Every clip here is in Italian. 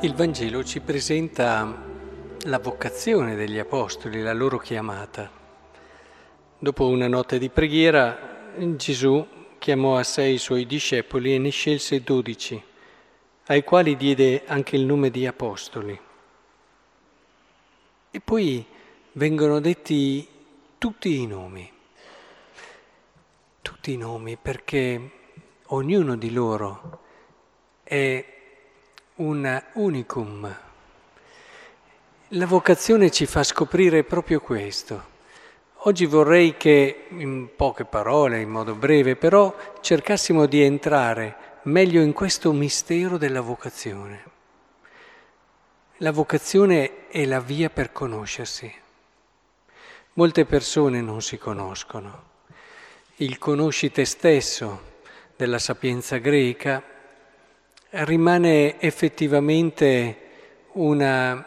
Il Vangelo ci presenta la vocazione degli Apostoli, la loro chiamata. Dopo una notte di preghiera, Gesù chiamò a sé i suoi discepoli e ne scelse dodici, ai quali diede anche il nome di Apostoli. E poi vengono detti tutti i nomi, tutti i nomi perché ognuno di loro è un unicum. La vocazione ci fa scoprire proprio questo. Oggi vorrei che, in poche parole, in modo breve, però cercassimo di entrare meglio in questo mistero della vocazione. La vocazione è la via per conoscersi. Molte persone non si conoscono. Il conosci te stesso della sapienza greca rimane effettivamente una,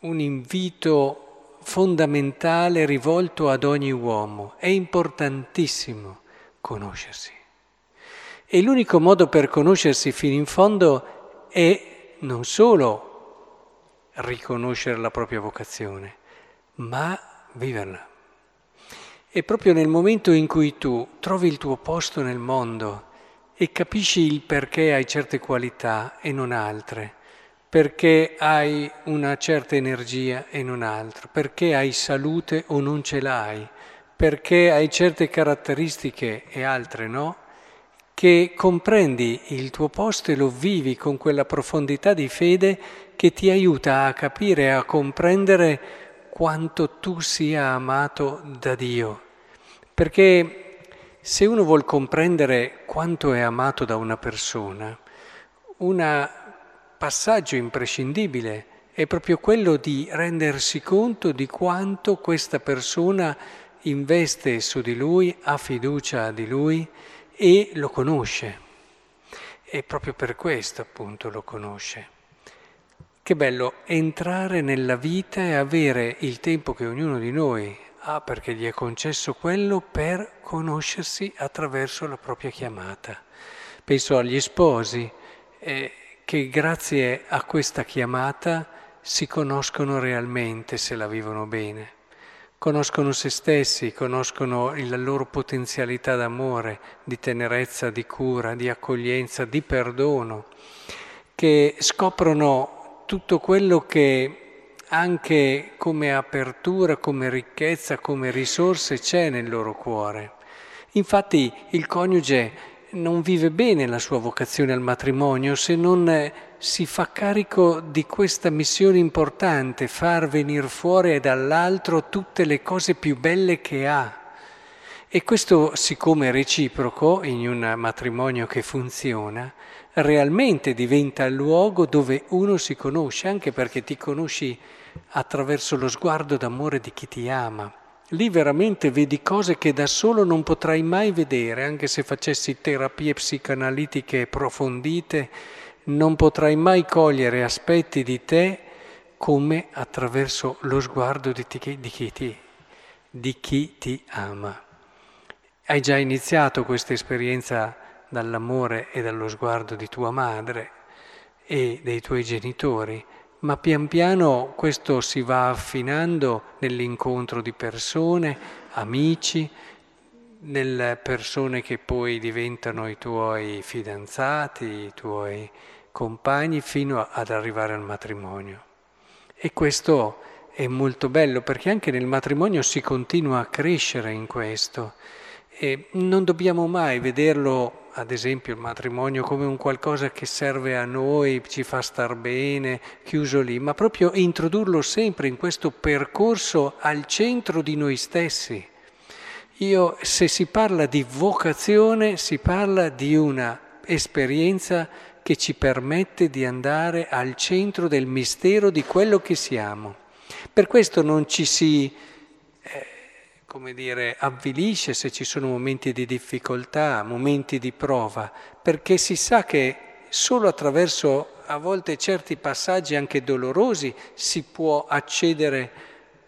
un invito fondamentale rivolto ad ogni uomo. È importantissimo conoscersi. E l'unico modo per conoscersi fino in fondo è non solo riconoscere la propria vocazione, ma viverla. E proprio nel momento in cui tu trovi il tuo posto nel mondo, e capisci il perché hai certe qualità e non altre, perché hai una certa energia e non altre, perché hai salute o non ce l'hai, perché hai certe caratteristiche e altre no, che comprendi il tuo posto e lo vivi con quella profondità di fede che ti aiuta a capire e a comprendere quanto tu sia amato da Dio. Perché se uno vuol comprendere quanto è amato da una persona, un passaggio imprescindibile è proprio quello di rendersi conto di quanto questa persona investe su di lui, ha fiducia di lui e lo conosce. E proprio per questo appunto lo conosce. Che bello entrare nella vita e avere il tempo che ognuno di noi Ah, perché gli è concesso quello per conoscersi attraverso la propria chiamata. Penso agli sposi eh, che grazie a questa chiamata si conoscono realmente se la vivono bene. Conoscono se stessi, conoscono la loro potenzialità d'amore, di tenerezza, di cura, di accoglienza, di perdono, che scoprono tutto quello che anche come apertura, come ricchezza, come risorse c'è nel loro cuore. Infatti il coniuge non vive bene la sua vocazione al matrimonio se non si fa carico di questa missione importante, far venire fuori dall'altro tutte le cose più belle che ha. E questo, siccome è reciproco in un matrimonio che funziona, realmente diventa il luogo dove uno si conosce, anche perché ti conosci attraverso lo sguardo d'amore di chi ti ama. Lì veramente vedi cose che da solo non potrai mai vedere, anche se facessi terapie psicanalitiche approfondite, non potrai mai cogliere aspetti di te come attraverso lo sguardo di, ti, di, chi, ti, di chi ti ama. Hai già iniziato questa esperienza dall'amore e dallo sguardo di tua madre e dei tuoi genitori ma pian piano questo si va affinando nell'incontro di persone, amici, nelle persone che poi diventano i tuoi fidanzati, i tuoi compagni, fino ad arrivare al matrimonio. E questo è molto bello perché anche nel matrimonio si continua a crescere in questo e non dobbiamo mai vederlo ad esempio il matrimonio come un qualcosa che serve a noi, ci fa star bene, chiuso lì, ma proprio introdurlo sempre in questo percorso al centro di noi stessi. Io, se si parla di vocazione, si parla di una esperienza che ci permette di andare al centro del mistero di quello che siamo. Per questo non ci si come dire, avvilisce se ci sono momenti di difficoltà, momenti di prova, perché si sa che solo attraverso a volte certi passaggi anche dolorosi si può accedere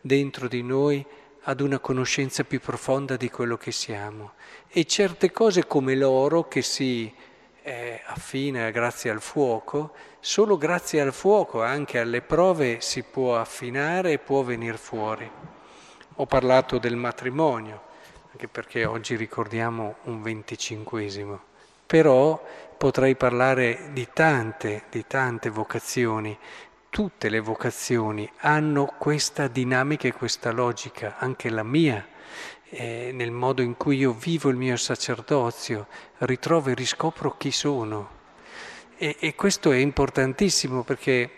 dentro di noi ad una conoscenza più profonda di quello che siamo. E certe cose come l'oro che si è affine grazie al fuoco, solo grazie al fuoco, anche alle prove, si può affinare e può venire fuori. Ho parlato del matrimonio, anche perché oggi ricordiamo un venticinquesimo, però potrei parlare di tante, di tante vocazioni. Tutte le vocazioni hanno questa dinamica e questa logica, anche la mia eh, nel modo in cui io vivo il mio sacerdozio, ritrovo e riscopro chi sono. E, e questo è importantissimo perché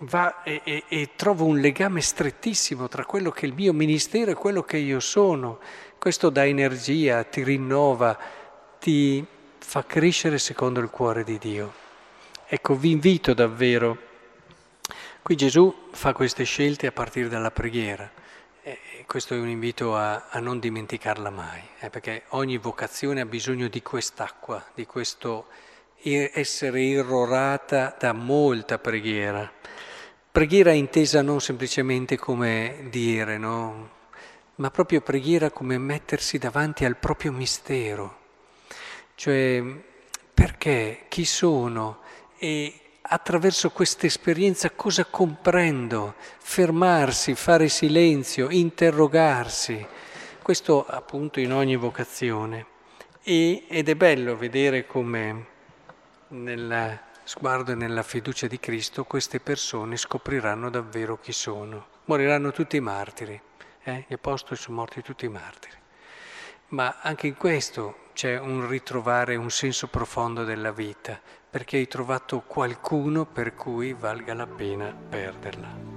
va e, e, e, trovo un legame strettissimo tra quello che è il mio ministero e quello che io sono. Questo dà energia, ti rinnova, ti fa crescere secondo il cuore di Dio. Ecco, vi invito davvero. Qui Gesù fa queste scelte a partire dalla preghiera questo è un invito a, a non dimenticarla mai, eh, perché ogni vocazione ha bisogno di quest'acqua, di questo essere irrorata da molta preghiera. Preghiera intesa non semplicemente come dire, no? ma proprio preghiera come mettersi davanti al proprio mistero, cioè perché, chi sono e attraverso questa esperienza cosa comprendo, fermarsi, fare silenzio, interrogarsi. Questo appunto in ogni vocazione. E, ed è bello vedere come nel sguardo e nella fiducia di Cristo queste persone scopriranno davvero chi sono. Moriranno tutti martiri, eh? gli apostoli sono morti tutti martiri. Ma anche in questo c'è un ritrovare un senso profondo della vita, perché hai trovato qualcuno per cui valga la pena perderla.